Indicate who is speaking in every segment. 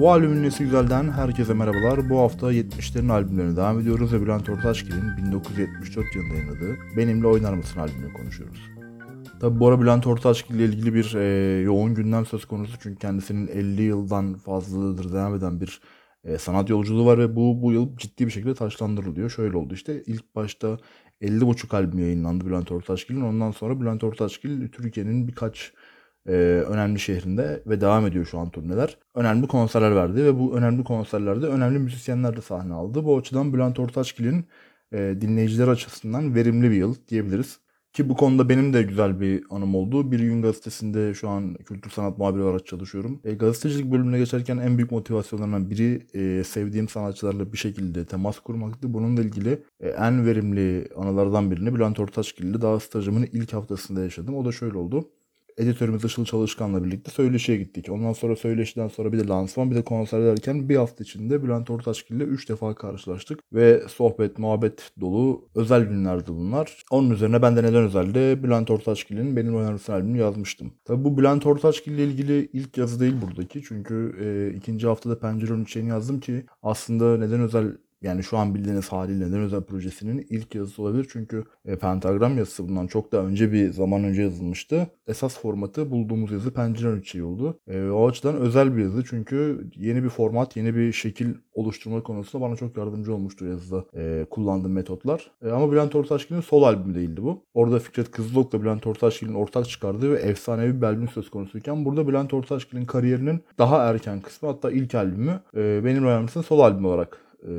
Speaker 1: Bu albümün nesi güzelden herkese merhabalar. Bu hafta 70'lerin albümlerine devam ediyoruz ve Bülent Ortaçgil'in 1974 yılında yayınladığı Benimle Oynar Mısın albümünü konuşuyoruz. Tabi bu ara Bülent Ortaçgil ile ilgili bir e, yoğun gündem söz konusu çünkü kendisinin 50 yıldan fazladır devam eden bir e, sanat yolculuğu var ve bu bu yıl ciddi bir şekilde taşlandırılıyor. Şöyle oldu işte ilk başta 50.5 albüm yayınlandı Bülent Ortaçgil'in. Ondan sonra Bülent Ortaçgil Türkiye'nin birkaç e, önemli şehrinde ve devam ediyor şu an turneler. Önemli konserler verdi ve bu önemli konserlerde önemli müzisyenler de sahne aldı. Bu açıdan Bülent Ortaçgil'in e, dinleyiciler açısından verimli bir yıl diyebiliriz. Ki bu konuda benim de güzel bir anım oldu. Bir gün gazetesinde şu an kültür sanat muhabiri olarak çalışıyorum. E, gazetecilik bölümüne geçerken en büyük motivasyonlarından biri e, sevdiğim sanatçılarla bir şekilde temas kurmaktı. Bununla ilgili e, en verimli anılardan birini Bülent Ortaçgil ile daha stajımın ilk haftasında yaşadım. O da şöyle oldu editörümüz Işıl Çalışkan'la birlikte söyleşiye gittik. Ondan sonra söyleşiden sonra bir de lansman bir de konser derken bir hafta içinde Bülent Ortaçgil ile 3 defa karşılaştık. Ve sohbet, muhabbet dolu özel günlerdi bunlar. Onun üzerine ben de neden özelde Bülent Ortaçgil'in benim oynarısın albümünü yazmıştım. Tabi bu Bülent Ortaçgil ile ilgili ilk yazı değil buradaki. Çünkü e, ikinci haftada Pencere 13'eni yazdım ki aslında neden özel yani şu an bildiğiniz haliyle Neden Özel projesinin ilk yazısı olabilir. Çünkü e, pentagram yazısı bundan çok daha önce bir zaman önce yazılmıştı. Esas formatı bulduğumuz yazı Pencere ölçeği oldu. E, o açıdan özel bir yazı çünkü yeni bir format, yeni bir şekil oluşturma konusunda bana çok yardımcı olmuştu yazıda e, kullandığım metotlar. E, ama Bülent Ortaçgil'in sol albümü değildi bu. Orada Fikret Kızılok'la Bülent Ortaçgil'in ortak çıkardığı ve efsanevi bir albüm söz konusuyken burada Bülent Ortaçgil'in kariyerinin daha erken kısmı hatta ilk albümü e, benim önemlisi sol albüm olarak e,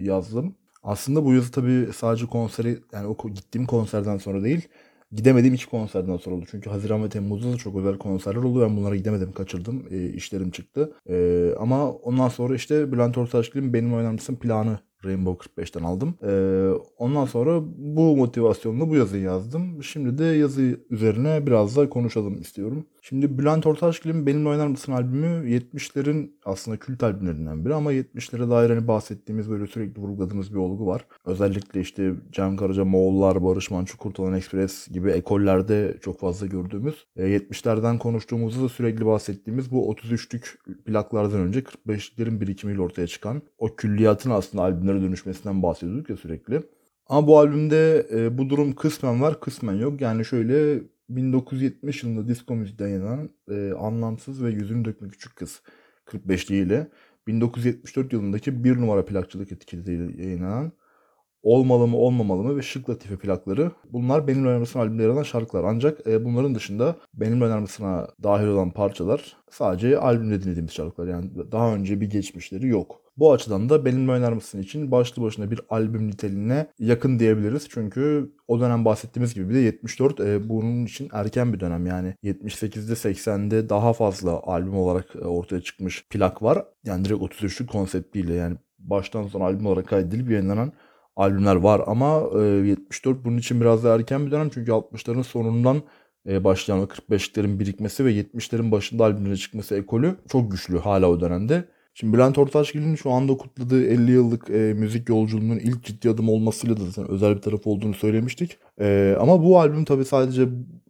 Speaker 1: yazdım. Aslında bu yazı tabii sadece konseri yani o gittiğim konserden sonra değil gidemediğim iki konserden sonra oldu. Çünkü Haziran ve Temmuz'da da çok özel konserler oldu. Ben bunlara gidemedim, kaçırdım. E, işlerim çıktı. E, ama ondan sonra işte Bülent Ortaçgil'in benim oynamcısın planı Rainbow 45'ten aldım. Ee, ondan sonra bu motivasyonla bu yazıyı yazdım. Şimdi de yazı üzerine biraz da konuşalım istiyorum. Şimdi Bülent Ortaçgil'in Benimle Oynar Mısın albümü 70'lerin aslında kült albümlerinden biri ama 70'lere dair hani bahsettiğimiz böyle sürekli vurguladığımız bir olgu var. Özellikle işte Can Karaca, Moğollar, Barış Manço, Kurtalan Express gibi ekollerde çok fazla gördüğümüz. E, 70'lerden konuştuğumuzda da sürekli bahsettiğimiz bu 33'lük plaklardan önce 45'lerin birikimiyle ortaya çıkan o külliyatın aslında albümlere dönüşmesinden bahsediyorduk ya sürekli. Ama bu albümde e, bu durum kısmen var kısmen yok. Yani şöyle 1970 yılında disco müzikten yayınlanan e, Anlamsız ve Yüzünü Dökme Küçük Kız 45'li ile 1974 yılındaki bir numara plakçılık etiketiyle yayınlanan Olmalı mı olmamalı mı ve Şık Latife plakları. Bunlar benim önermesine albümde yer şarkılar. Ancak e, bunların dışında benim önermesine dahil olan parçalar sadece albümde dinlediğimiz şarkılar. Yani daha önce bir geçmişleri yok. Bu açıdan da oynar mısın için başlı başına bir albüm niteliğine yakın diyebiliriz. Çünkü o dönem bahsettiğimiz gibi bir de 74 e, bunun için erken bir dönem. Yani 78'de 80'de daha fazla albüm olarak e, ortaya çıkmış plak var. Yani direkt 33'lük konseptiyle yani baştan sona albüm olarak kaydedilip yayınlanan albümler var ama e, 74 bunun için biraz daha erken bir dönem çünkü 60'ların sonundan e, başlayan 45'lerin birikmesi ve 70'lerin başında albümlere çıkması ekolü çok güçlü hala o dönemde. Şimdi Bülent Ortaçgil'in şu anda kutladığı 50 yıllık e, müzik yolculuğunun ilk ciddi adım olmasıyla da zaten özel bir taraf olduğunu söylemiştik. E, ama bu albüm tabii sadece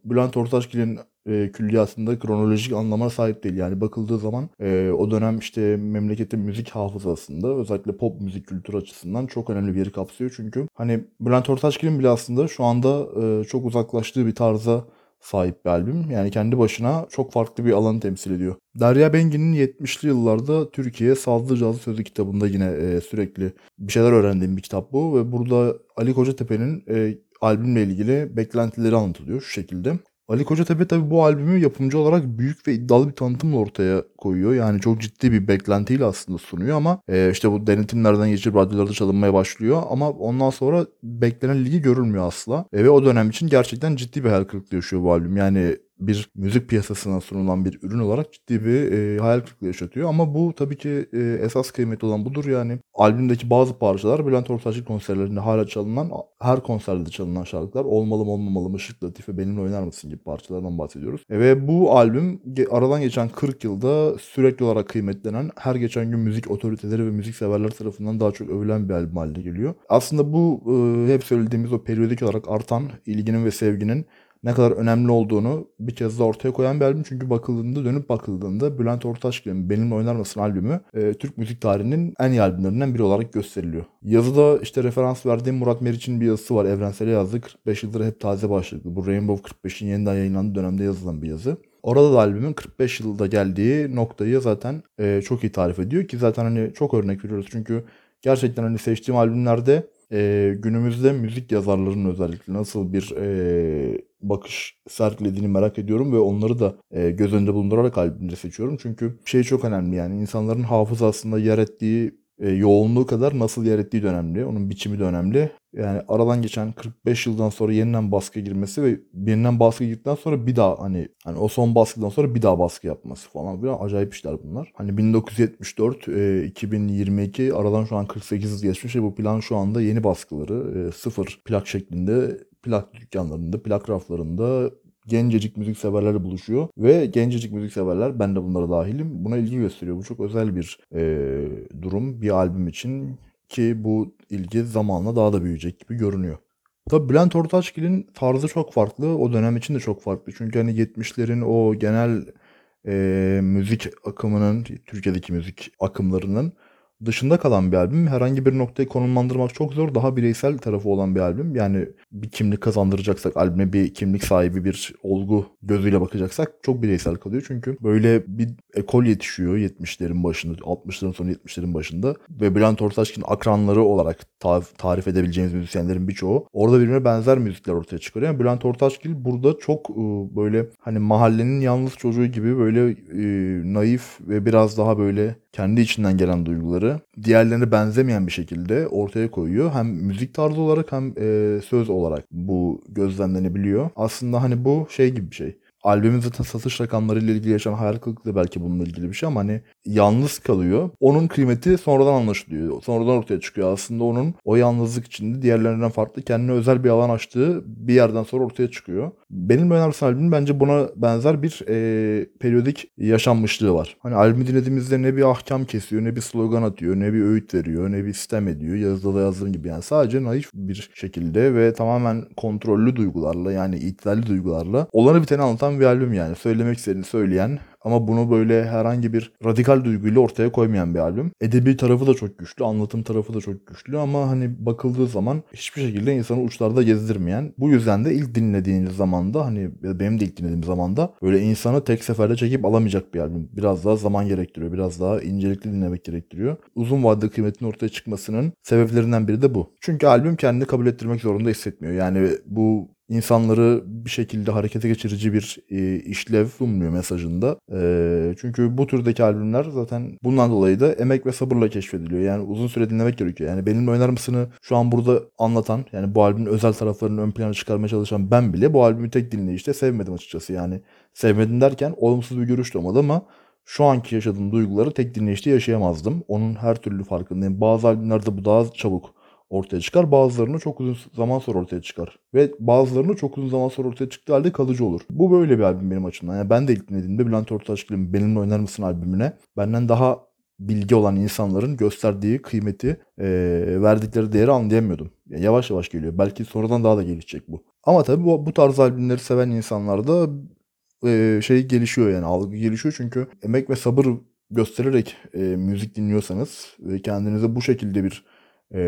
Speaker 1: Bülent Ortaçgil'in e, külliyatında kronolojik anlama sahip değil. Yani bakıldığı zaman e, o dönem işte memleketin müzik hafızasında özellikle pop müzik kültürü açısından çok önemli bir yeri kapsıyor. Çünkü hani Bülent Ortaçgil'in bile aslında şu anda e, çok uzaklaştığı bir tarza sahip bir albüm. Yani kendi başına çok farklı bir alanı temsil ediyor. Derya Bengin'in 70'li yıllarda Türkiye Sazlı Cazı Sözü kitabında yine e, sürekli bir şeyler öğrendiğim bir kitap bu. Ve burada Ali Kocatepe'nin e, albümle ilgili beklentileri anlatılıyor şu şekilde. Ali Kocatepe tabi bu albümü yapımcı olarak büyük ve iddialı bir tanıtımla ortaya koyuyor. Yani çok ciddi bir beklentiyle aslında sunuyor ama e, işte bu denetimlerden geçip radyolarda çalınmaya başlıyor. Ama ondan sonra beklenen ilgi görülmüyor asla. E, ve o dönem için gerçekten ciddi bir hayal kırıklığı yaşıyor bu albüm. Yani bir müzik piyasasına sunulan bir ürün olarak ciddi bir e, hayal kırıklığı yaşatıyor. Ama bu tabii ki e, esas kıymeti olan budur yani. Albümdeki bazı parçalar Bülent Ortaçgil konserlerinde hala çalınan, her konserde çalınan şarkılar Olmalı mı olmamalı mı Şık Latife benimle oynar mısın gibi parçalardan bahsediyoruz. E, ve bu albüm aradan geçen 40 yılda sürekli olarak kıymetlenen, her geçen gün müzik otoriteleri ve müzik severler tarafından daha çok övülen bir albüm haline geliyor. Aslında bu e, hep söylediğimiz o periyodik olarak artan ilginin ve sevginin ne kadar önemli olduğunu bir kez daha ortaya koyan bir albüm. Çünkü bakıldığında dönüp bakıldığında Bülent Ortaçgil'in Benimle Oynar Mısın albümü e, Türk müzik tarihinin en iyi albümlerinden biri olarak gösteriliyor. Yazıda işte referans verdiğim Murat Meriç'in bir yazısı var. Evrensel'e yazdı. 45 yıldır hep taze başlıklı. Bu Rainbow 45'in yeniden yayınlandığı dönemde yazılan bir yazı. Orada da albümün 45 yılda geldiği noktayı zaten e, çok iyi tarif ediyor ki zaten hani çok örnek veriyoruz çünkü gerçekten hani seçtiğim albümlerde e, günümüzde müzik yazarlarının özellikle nasıl bir e, bakış sergilediğini merak ediyorum ve onları da e, göz önünde bulundurarak albümleri seçiyorum. Çünkü şey çok önemli yani insanların hafızasında yer ettiği e, yoğunluğu kadar nasıl yer ettiği de önemli. Onun biçimi de önemli. Yani aradan geçen 45 yıldan sonra yeniden baskı girmesi ve yeniden baskı girdikten sonra bir daha hani hani o son baskıdan sonra bir daha baskı yapması falan filan acayip işler bunlar. Hani 1974 e, 2022 aradan şu an 48 yıl geçmiş ve bu plan şu anda yeni baskıları e, sıfır plak şeklinde plak dükkanlarında, plak raflarında gencecik müzikseverler buluşuyor ve gencecik müzikseverler ben de bunlara dahilim buna ilgi gösteriyor. Bu çok özel bir e, durum bir albüm için ki bu ilgi zamanla daha da büyüyecek gibi görünüyor. Tabi Bülent Ortaçgil'in tarzı çok farklı. O dönem için de çok farklı. Çünkü hani 70'lerin o genel e, müzik akımının, Türkiye'deki müzik akımlarının dışında kalan bir albüm. Herhangi bir noktayı konumlandırmak çok zor. Daha bireysel tarafı olan bir albüm. Yani bir kimlik kazandıracaksak albüme bir kimlik sahibi bir olgu gözüyle bakacaksak çok bireysel kalıyor. Çünkü böyle bir ekol yetişiyor 70'lerin başında, 60'ların sonu 70'lerin başında. Ve Bülent Ortaçgil'in akranları olarak tarif edebileceğimiz müzisyenlerin birçoğu orada birbirine benzer müzikler ortaya çıkarıyor. Yani Bülent Ortaçgil burada çok ıı, böyle hani mahallenin yalnız çocuğu gibi böyle e, naif ve biraz daha böyle kendi içinden gelen duyguları diğerlerine benzemeyen bir şekilde ortaya koyuyor. Hem müzik tarzı olarak hem e, söz olarak bu gözlemlenebiliyor. Aslında hani bu şey gibi bir şey albümün zaten satış rakamlarıyla ilgili yaşanan hayal kırıklığı belki bununla ilgili bir şey ama hani yalnız kalıyor. Onun kıymeti sonradan anlaşılıyor. Sonradan ortaya çıkıyor. Aslında onun o yalnızlık içinde diğerlerinden farklı kendine özel bir alan açtığı bir yerden sonra ortaya çıkıyor. Benim önerisi albümün bence buna benzer bir e, periyodik yaşanmışlığı var. Hani albümü dinlediğimizde ne bir ahkam kesiyor, ne bir slogan atıyor, ne bir öğüt veriyor, ne bir sistem ediyor. Yazıda da yazdığım gibi yani sadece naif bir şekilde ve tamamen kontrollü duygularla yani itidalli duygularla olanı biteni anlatan bir albüm yani. Söylemek istediğini söyleyen ama bunu böyle herhangi bir radikal duyguyla ortaya koymayan bir albüm. Edebi tarafı da çok güçlü, anlatım tarafı da çok güçlü ama hani bakıldığı zaman hiçbir şekilde insanı uçlarda gezdirmeyen. Bu yüzden de ilk dinlediğiniz zamanda hani benim de ilk dinlediğim zamanda böyle insanı tek seferde çekip alamayacak bir albüm. Biraz daha zaman gerektiriyor, biraz daha incelikli dinlemek gerektiriyor. Uzun vadede kıymetin ortaya çıkmasının sebeplerinden biri de bu. Çünkü albüm kendini kabul ettirmek zorunda hissetmiyor. Yani bu insanları bir şekilde harekete geçirici bir e, işlev sunmuyor mesajında. E, çünkü bu türdeki albümler zaten bundan dolayı da emek ve sabırla keşfediliyor. Yani uzun süre dinlemek gerekiyor. Yani benimle oynar mısını şu an burada anlatan yani bu albümün özel taraflarını ön plana çıkarmaya çalışan ben bile bu albümü tek dinleyişte sevmedim açıkçası. Yani sevmedim derken olumsuz bir görüş olmadı ama şu anki yaşadığım duyguları tek dinleyişte yaşayamazdım. Onun her türlü farkındayım. Bazı albümlerde bu daha çabuk ortaya çıkar. Bazılarını çok uzun zaman sonra ortaya çıkar. Ve bazılarını çok uzun zaman sonra ortaya çıktığı halde kalıcı olur. Bu böyle bir albüm benim açımdan. Yani ben de ilk dinlediğimde Bülent Ortaçgil'in Benimle Oynar Mısın albümüne benden daha bilgi olan insanların gösterdiği kıymeti, e, verdikleri değeri anlayamıyordum. Yani yavaş yavaş geliyor. Belki sonradan daha da gelişecek bu. Ama tabii bu, bu tarz albümleri seven insanlarda e, şey gelişiyor yani algı gelişiyor çünkü emek ve sabır göstererek e, müzik dinliyorsanız ve kendinize bu şekilde bir e,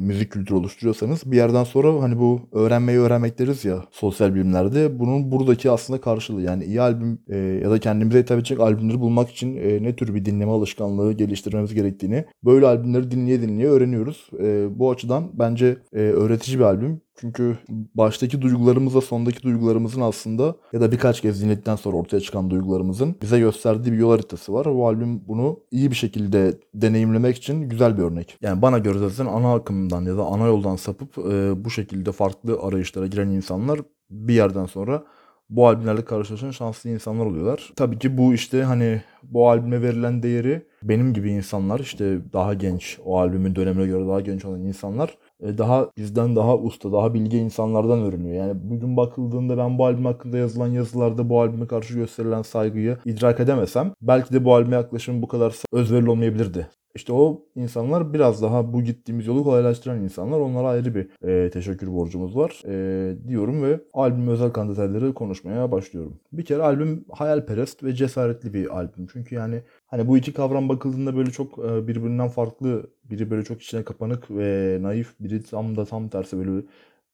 Speaker 1: müzik kültürü oluşturuyorsanız bir yerden sonra hani bu öğrenmeyi öğrenmek deriz ya sosyal bilimlerde bunun buradaki aslında karşılığı yani iyi albüm e, ya da kendimize hitap edecek albümleri bulmak için e, ne tür bir dinleme alışkanlığı geliştirmemiz gerektiğini böyle albümleri dinleye dinleye öğreniyoruz. E, bu açıdan bence e, öğretici bir albüm. Çünkü baştaki duygularımızla sondaki duygularımızın aslında ya da birkaç kez dinledikten sonra ortaya çıkan duygularımızın bize gösterdiği bir yol haritası var. Bu albüm bunu iyi bir şekilde deneyimlemek için güzel bir örnek. Yani bana göre zaten ana akımdan ya da ana yoldan sapıp e, bu şekilde farklı arayışlara giren insanlar bir yerden sonra bu albümlerle karşılaşan şanslı insanlar oluyorlar. Tabii ki bu işte hani bu albüme verilen değeri benim gibi insanlar işte daha genç o albümün dönemine göre daha genç olan insanlar daha bizden daha usta, daha bilgi insanlardan öğreniyor. Yani bugün bakıldığında ben bu albüm hakkında yazılan yazılarda bu albüme karşı gösterilen saygıyı idrak edemesem belki de bu albüme yaklaşımım bu kadar özverili olmayabilirdi. İşte o insanlar biraz daha bu gittiğimiz yolu kolaylaştıran insanlar. Onlara ayrı bir e, teşekkür borcumuz var e, diyorum ve albüm özel kan detayları konuşmaya başlıyorum. Bir kere albüm hayalperest ve cesaretli bir albüm. Çünkü yani hani bu iki kavram bakıldığında böyle çok e, birbirinden farklı, biri böyle çok içine kapanık ve naif, biri tam da tam tersi böyle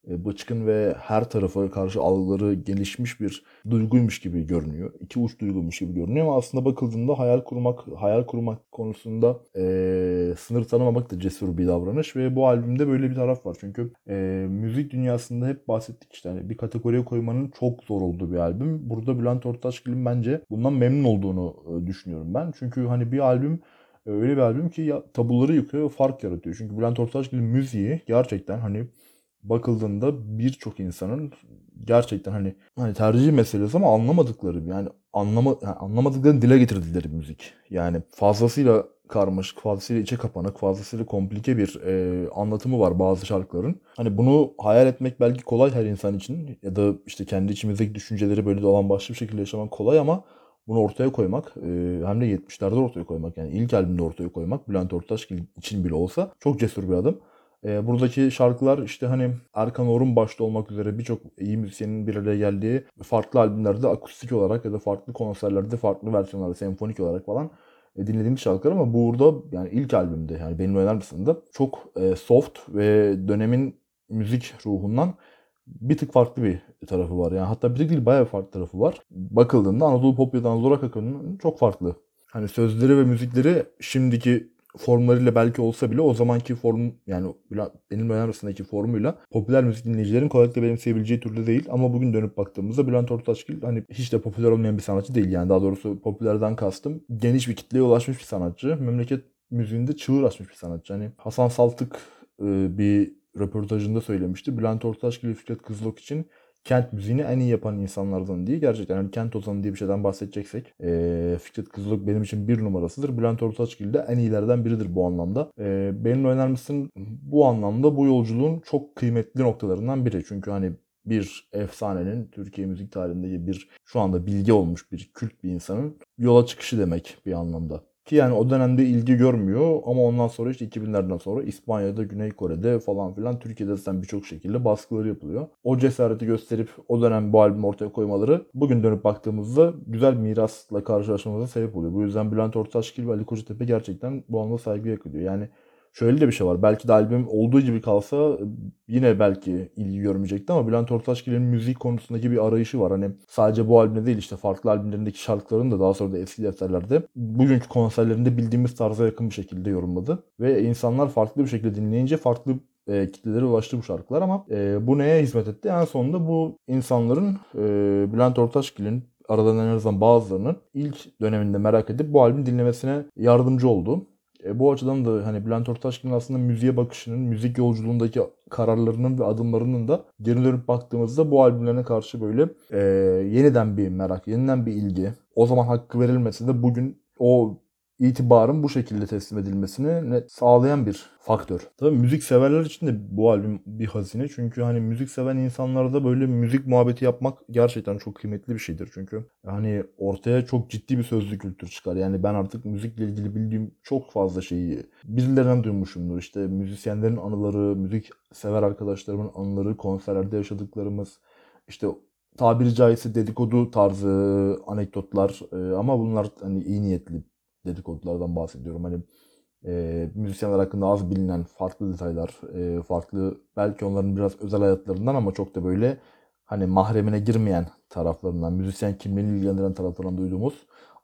Speaker 1: bıçkın ve her tarafa karşı algıları gelişmiş bir duyguymuş gibi görünüyor. İki uç duyguymuş gibi görünüyor ama aslında bakıldığında hayal kurmak hayal kurmak konusunda e, sınır tanımamak da cesur bir davranış ve bu albümde böyle bir taraf var. Çünkü e, müzik dünyasında hep bahsettik işte hani bir kategoriye koymanın çok zor olduğu bir albüm. Burada Bülent Ortaçgil'in bence bundan memnun olduğunu e, düşünüyorum ben. Çünkü hani bir albüm öyle bir albüm ki ya, tabuları yıkıyor ve fark yaratıyor. Çünkü Bülent Ortaçgil'in müziği gerçekten hani bakıldığında birçok insanın gerçekten hani hani tercih meselesi ama anlamadıkları yani anlama yani anlamadıklarını dile getirdikleri müzik. Yani fazlasıyla karmaşık, fazlasıyla içe kapanık, fazlasıyla komplike bir e, anlatımı var bazı şarkıların. Hani bunu hayal etmek belki kolay her insan için ya da işte kendi içimizdeki düşünceleri böyle dolan başlı bir şekilde yaşamak kolay ama bunu ortaya koymak e, hem de 70'lerde ortaya koymak yani ilk albümde ortaya koymak Bülent Ortaç için bile olsa çok cesur bir adım. E, buradaki şarkılar işte hani Erkan Orun başta olmak üzere birçok iyi müzisyenin bir araya geldiği farklı albümlerde akustik olarak ya da farklı konserlerde farklı versiyonlarda senfonik olarak falan e, dinlediğimiz şarkılar ama burada yani ilk albümde yani benim öner çok e, soft ve dönemin müzik ruhundan bir tık farklı bir tarafı var. Yani hatta bir tık değil bayağı farklı tarafı var. Bakıldığında Anadolu Pop ya da Anadolu Rock çok farklı. Hani sözleri ve müzikleri şimdiki formlarıyla belki olsa bile o zamanki form yani benim dönem arasındaki formuyla popüler müzik dinleyicilerin kolaylıkla benimseyebileceği türde değil. Ama bugün dönüp baktığımızda Bülent Ortaçgil hani hiç de popüler olmayan bir sanatçı değil. Yani daha doğrusu popülerden kastım geniş bir kitleye ulaşmış bir sanatçı. Memleket müziğinde çığır açmış bir sanatçı. Hani Hasan Saltık e, bir röportajında söylemişti. Bülent Ortaçgil Fikret Kızılok için kent müziğini en iyi yapan insanlardan değil. Gerçekten hani kent ozanı diye bir şeyden bahsedeceksek e, Fikret Kızılok benim için bir numarasıdır. Bülent Ortaçgil de en iyilerden biridir bu anlamda. E, benim önermişsin bu anlamda bu yolculuğun çok kıymetli noktalarından biri. Çünkü hani bir efsanenin Türkiye müzik tarihinde bir şu anda bilgi olmuş bir kült bir insanın yola çıkışı demek bir anlamda. Ki yani o dönemde ilgi görmüyor ama ondan sonra işte 2000'lerden sonra İspanya'da, Güney Kore'de falan filan Türkiye'de zaten birçok şekilde baskıları yapılıyor. O cesareti gösterip o dönem bu albümü ortaya koymaları bugün dönüp baktığımızda güzel mirasla karşılaşmamıza sebep oluyor. Bu yüzden Bülent Ortaçgil ve Ali Kocatepe gerçekten bu anlamda saygı yakıyor. Yani şöyle de bir şey var. Belki de albüm olduğu gibi kalsa yine belki ilgi görmeyecekti ama Bülent Ortaçgil'in müzik konusundaki bir arayışı var. Hani sadece bu albümde değil işte farklı albümlerindeki şarkıların da daha sonra da eski defterlerde bugünkü konserlerinde bildiğimiz tarza yakın bir şekilde yorumladı. Ve insanlar farklı bir şekilde dinleyince farklı e, kitlelere ulaştı bu şarkılar ama e, bu neye hizmet etti? En sonunda bu insanların e, Bülent Ortaçgil'in aradan en azından bazılarının ilk döneminde merak edip bu albüm dinlemesine yardımcı oldu. E, bu açıdan da hani Bülent Ortaçgil'in aslında müziğe bakışının, müzik yolculuğundaki kararlarının ve adımlarının da geri dönüp baktığımızda bu albümlerine karşı böyle e, yeniden bir merak, yeniden bir ilgi. O zaman hakkı verilmese de bugün o itibarın bu şekilde teslim edilmesini sağlayan bir faktör. Tabii müzik severler için de bu albüm bir hazine. Çünkü hani müzik seven insanlarda böyle müzik muhabbeti yapmak gerçekten çok kıymetli bir şeydir. Çünkü hani ortaya çok ciddi bir sözlü kültür çıkar. Yani ben artık müzikle ilgili bildiğim çok fazla şeyi birilerinden duymuşumdur. İşte müzisyenlerin anıları, müzik sever arkadaşlarımın anıları, konserlerde yaşadıklarımız, işte tabiri caizse dedikodu tarzı anekdotlar ama bunlar hani iyi niyetli dedikodulardan bahsediyorum. Hani e, müzisyenler hakkında az bilinen farklı detaylar, e, farklı belki onların biraz özel hayatlarından ama çok da böyle hani mahremine girmeyen taraflarından, müzisyen kimliğini ilgilendiren taraflarından duyduğumuz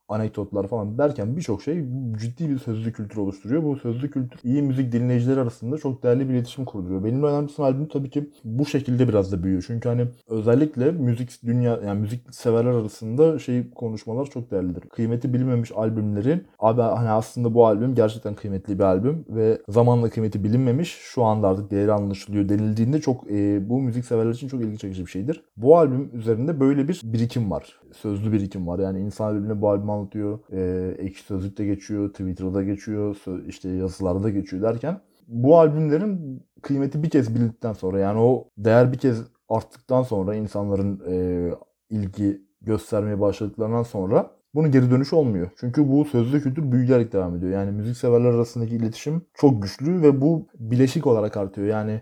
Speaker 1: anekdotlar falan derken birçok şey ciddi bir sözlü kültür oluşturuyor. Bu sözlü kültür iyi müzik dinleyicileri arasında çok değerli bir iletişim kurduruyor. Benim önemlisi albüm tabii ki bu şekilde biraz da büyüyor. Çünkü hani özellikle müzik dünya yani müzik severler arasında şey konuşmalar çok değerlidir. Kıymeti bilinmemiş albümlerin abi hani aslında bu albüm gerçekten kıymetli bir albüm ve zamanla kıymeti bilinmemiş şu anda artık değeri anlaşılıyor denildiğinde çok e, bu müzik severler için çok ilgi çekici bir şeydir. Bu albüm üzerinde böyle bir birikim var. Sözlü birikim var. Yani insan birbirine bu albümü anlatıyor. E, ekşi sözlükte geçiyor, Twitter'da geçiyor, işte yazılarda geçiyor derken bu albümlerin kıymeti bir kez bildikten sonra yani o değer bir kez arttıktan sonra insanların e, ilgi göstermeye başladıklarından sonra bunun geri dönüşü olmuyor. Çünkü bu sözlü kültür büyüyerek devam ediyor. Yani müzik severler arasındaki iletişim çok güçlü ve bu bileşik olarak artıyor. Yani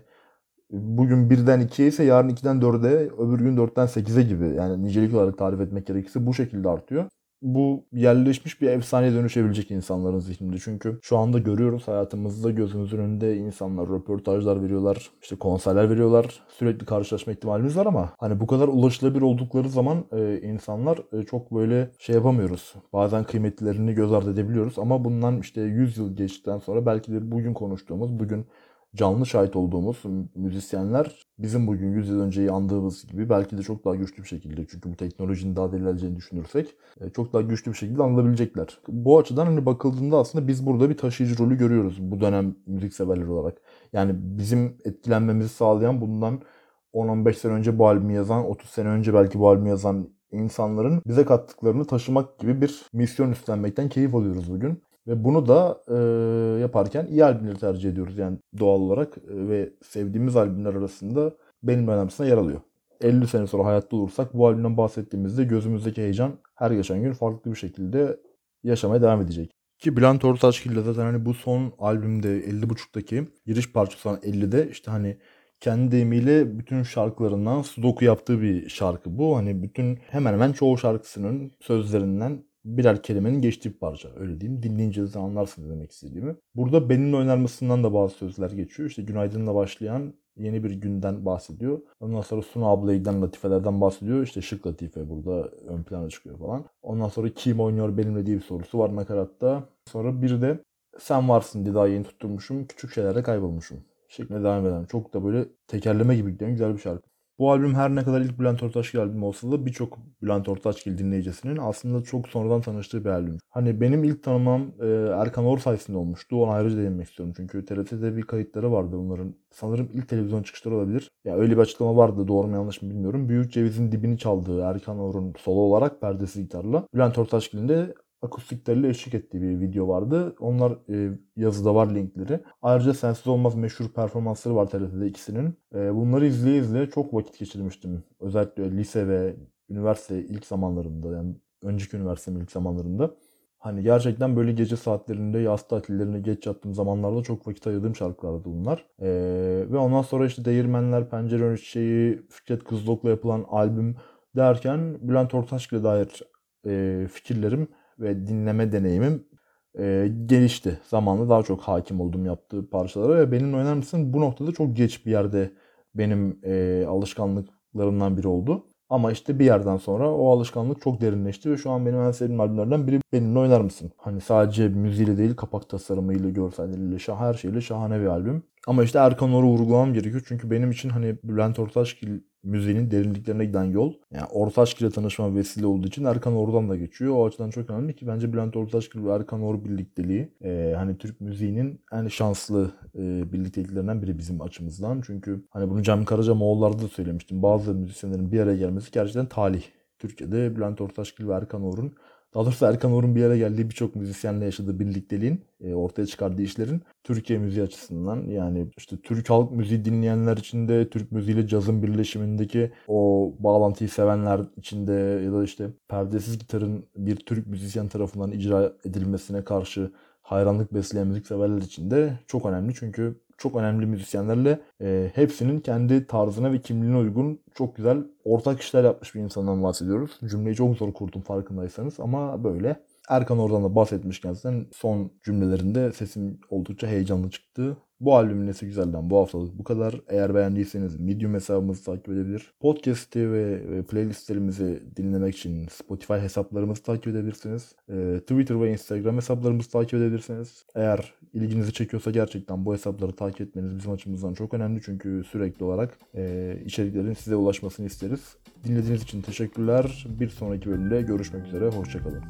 Speaker 1: bugün birden 2'ye ise yarın 2'den 4'e, öbür gün 4'ten 8'e gibi. Yani nicelik olarak tarif etmek gerekirse bu şekilde artıyor bu yerleşmiş bir efsaneye dönüşebilecek insanların zihninde. Çünkü şu anda görüyoruz hayatımızda gözümüzün önünde insanlar röportajlar veriyorlar, işte konserler veriyorlar. Sürekli karşılaşma ihtimalimiz var ama hani bu kadar ulaşılabilir oldukları zaman e, insanlar e, çok böyle şey yapamıyoruz. Bazen kıymetlerini göz ardı edebiliyoruz ama bundan işte 100 yıl geçtikten sonra belki de bugün konuştuğumuz, bugün canlı şahit olduğumuz müzisyenler bizim bugün 100 yıl önceyi andığımız gibi belki de çok daha güçlü bir şekilde çünkü bu teknolojinin daha ilerleyeceğini düşünürsek e, çok daha güçlü bir şekilde anılabilecekler. Bu açıdan hani bakıldığında aslında biz burada bir taşıyıcı rolü görüyoruz bu dönem müzik severler olarak. Yani bizim etkilenmemizi sağlayan bundan 10-15 sene önce bu albümü yazan, 30 sene önce belki bu albümü yazan insanların bize kattıklarını taşımak gibi bir misyon üstlenmekten keyif alıyoruz bugün. Ve bunu da e, yaparken iyi albümleri tercih ediyoruz yani doğal olarak e, ve sevdiğimiz albümler arasında benim önemlisine yer alıyor. 50 sene sonra hayatta olursak bu albümden bahsettiğimizde gözümüzdeki heyecan her geçen gün farklı bir şekilde yaşamaya devam edecek. Ki Bülent Ortaçgil de zaten hani bu son albümde 50.5'taki giriş parçası olan 50'de işte hani kendi deyimiyle bütün şarkılarından sudoku yaptığı bir şarkı bu. Hani bütün hemen hemen çoğu şarkısının sözlerinden birer kelimenin geçtiği bir parça. Öyle diyeyim. Dinleyince de anlarsın demek istediğimi. Burada Ben'in oynarmasından da bazı sözler geçiyor. İşte günaydınla başlayan yeni bir günden bahsediyor. Ondan sonra Suna ablaya giden latifelerden bahsediyor. İşte şık latife burada ön plana çıkıyor falan. Ondan sonra kim oynuyor benimle diye bir sorusu var nakaratta. Sonra bir de sen varsın diye daha yeni tutturmuşum. Küçük şeylerde kaybolmuşum. Şeklinde devam eden. Çok da böyle tekerleme gibi giden güzel bir şarkı. Bu albüm her ne kadar ilk Bülent Ortaçgil albümü olsa da birçok Bülent Ortaçgil dinleyicisinin aslında çok sonradan tanıştığı bir albüm. Hani benim ilk tanımam e, Erkan Or sayesinde olmuştu. Onu ayrıca değinmek istiyorum. Çünkü TRT'de bir kayıtları vardı bunların. Sanırım ilk televizyon çıkışları olabilir. Ya öyle bir açıklama vardı. Doğru mu yanlış mı bilmiyorum. Büyük Ceviz'in dibini çaldığı Erkan Or'un solo olarak perdesi gitarla. Bülent Ortaçgil'in de akustiklerle eşlik ettiği bir video vardı. Onlar e, yazıda var linkleri. Ayrıca Sensiz Olmaz meşhur performansları var TRT'de ikisinin. E, bunları izleye izleye çok vakit geçirmiştim. Özellikle lise ve üniversite ilk zamanlarında yani önceki üniversitemin ilk zamanlarında. Hani gerçekten böyle gece saatlerinde yaz tatillerine geç yattığım zamanlarda çok vakit ayırdığım şarkılardı bunlar. Ee, ve ondan sonra işte Değirmenler, Pencere Önü Çiçeği, Fikret Kızılok'la yapılan albüm derken Bülent Ortaçgil'e dair e, fikirlerim ve dinleme deneyimim e, gelişti. Zamanla daha çok hakim oldum yaptığı parçalara ve benim oynar mısın bu noktada çok geç bir yerde benim e, alışkanlıklarımdan biri oldu. Ama işte bir yerden sonra o alışkanlık çok derinleşti ve şu an benim en sevdiğim albümlerden biri Benimle Oynar Mısın? Hani sadece müziğiyle değil kapak tasarımıyla, görselleriyle, şah, her şeyle şahane bir albüm. Ama işte Erkan Or'u vurgulamam gerekiyor. Çünkü benim için hani Bülent Ortaçgil müziğinin derinliklerine giden yol. Yani Ortaçgil ile tanışma vesile olduğu için Erkan Or'dan da geçiyor. O açıdan çok önemli ki bence Bülent Ortaçgil ve Erkan Or birlikteliği e, hani Türk müziğinin en şanslı e, birlikteliklerinden biri bizim açımızdan. Çünkü hani bunu Cem Karacamoğullar'da da söylemiştim. Bazı müzisyenlerin bir araya gelmesi gerçekten talih. Türkiye'de Bülent Ortaçgil ve Erkan Or'un daha doğrusu Erkan Or'un bir yere geldiği birçok müzisyenle yaşadığı birlikteliğin e, ortaya çıkardığı işlerin Türkiye müziği açısından yani işte Türk halk müziği dinleyenler için de Türk müziğiyle cazın birleşimindeki o bağlantıyı sevenler içinde ya da işte perdesiz gitarın bir Türk müzisyen tarafından icra edilmesine karşı hayranlık besleyen müzik severler için de çok önemli. Çünkü çok önemli müzisyenlerle e, hepsinin kendi tarzına ve kimliğine uygun çok güzel ortak işler yapmış bir insandan bahsediyoruz. Cümleyi çok zor kurdum farkındaysanız ama böyle. Erkan oradan da bahsetmişken zaten son cümlelerinde sesim oldukça heyecanlı çıktı. Bu albümün nesi güzelden bu haftalık bu kadar. Eğer beğendiyseniz Medium hesabımızı takip edebilir. Podcast'i ve, ve playlistlerimizi dinlemek için Spotify hesaplarımızı takip edebilirsiniz. Ee, Twitter ve Instagram hesaplarımızı takip edebilirsiniz. Eğer ilginizi çekiyorsa gerçekten bu hesapları takip etmeniz bizim açımızdan çok önemli. Çünkü sürekli olarak e, içeriklerin size ulaşmasını isteriz. Dinlediğiniz için teşekkürler. Bir sonraki bölümde görüşmek üzere. Hoşçakalın.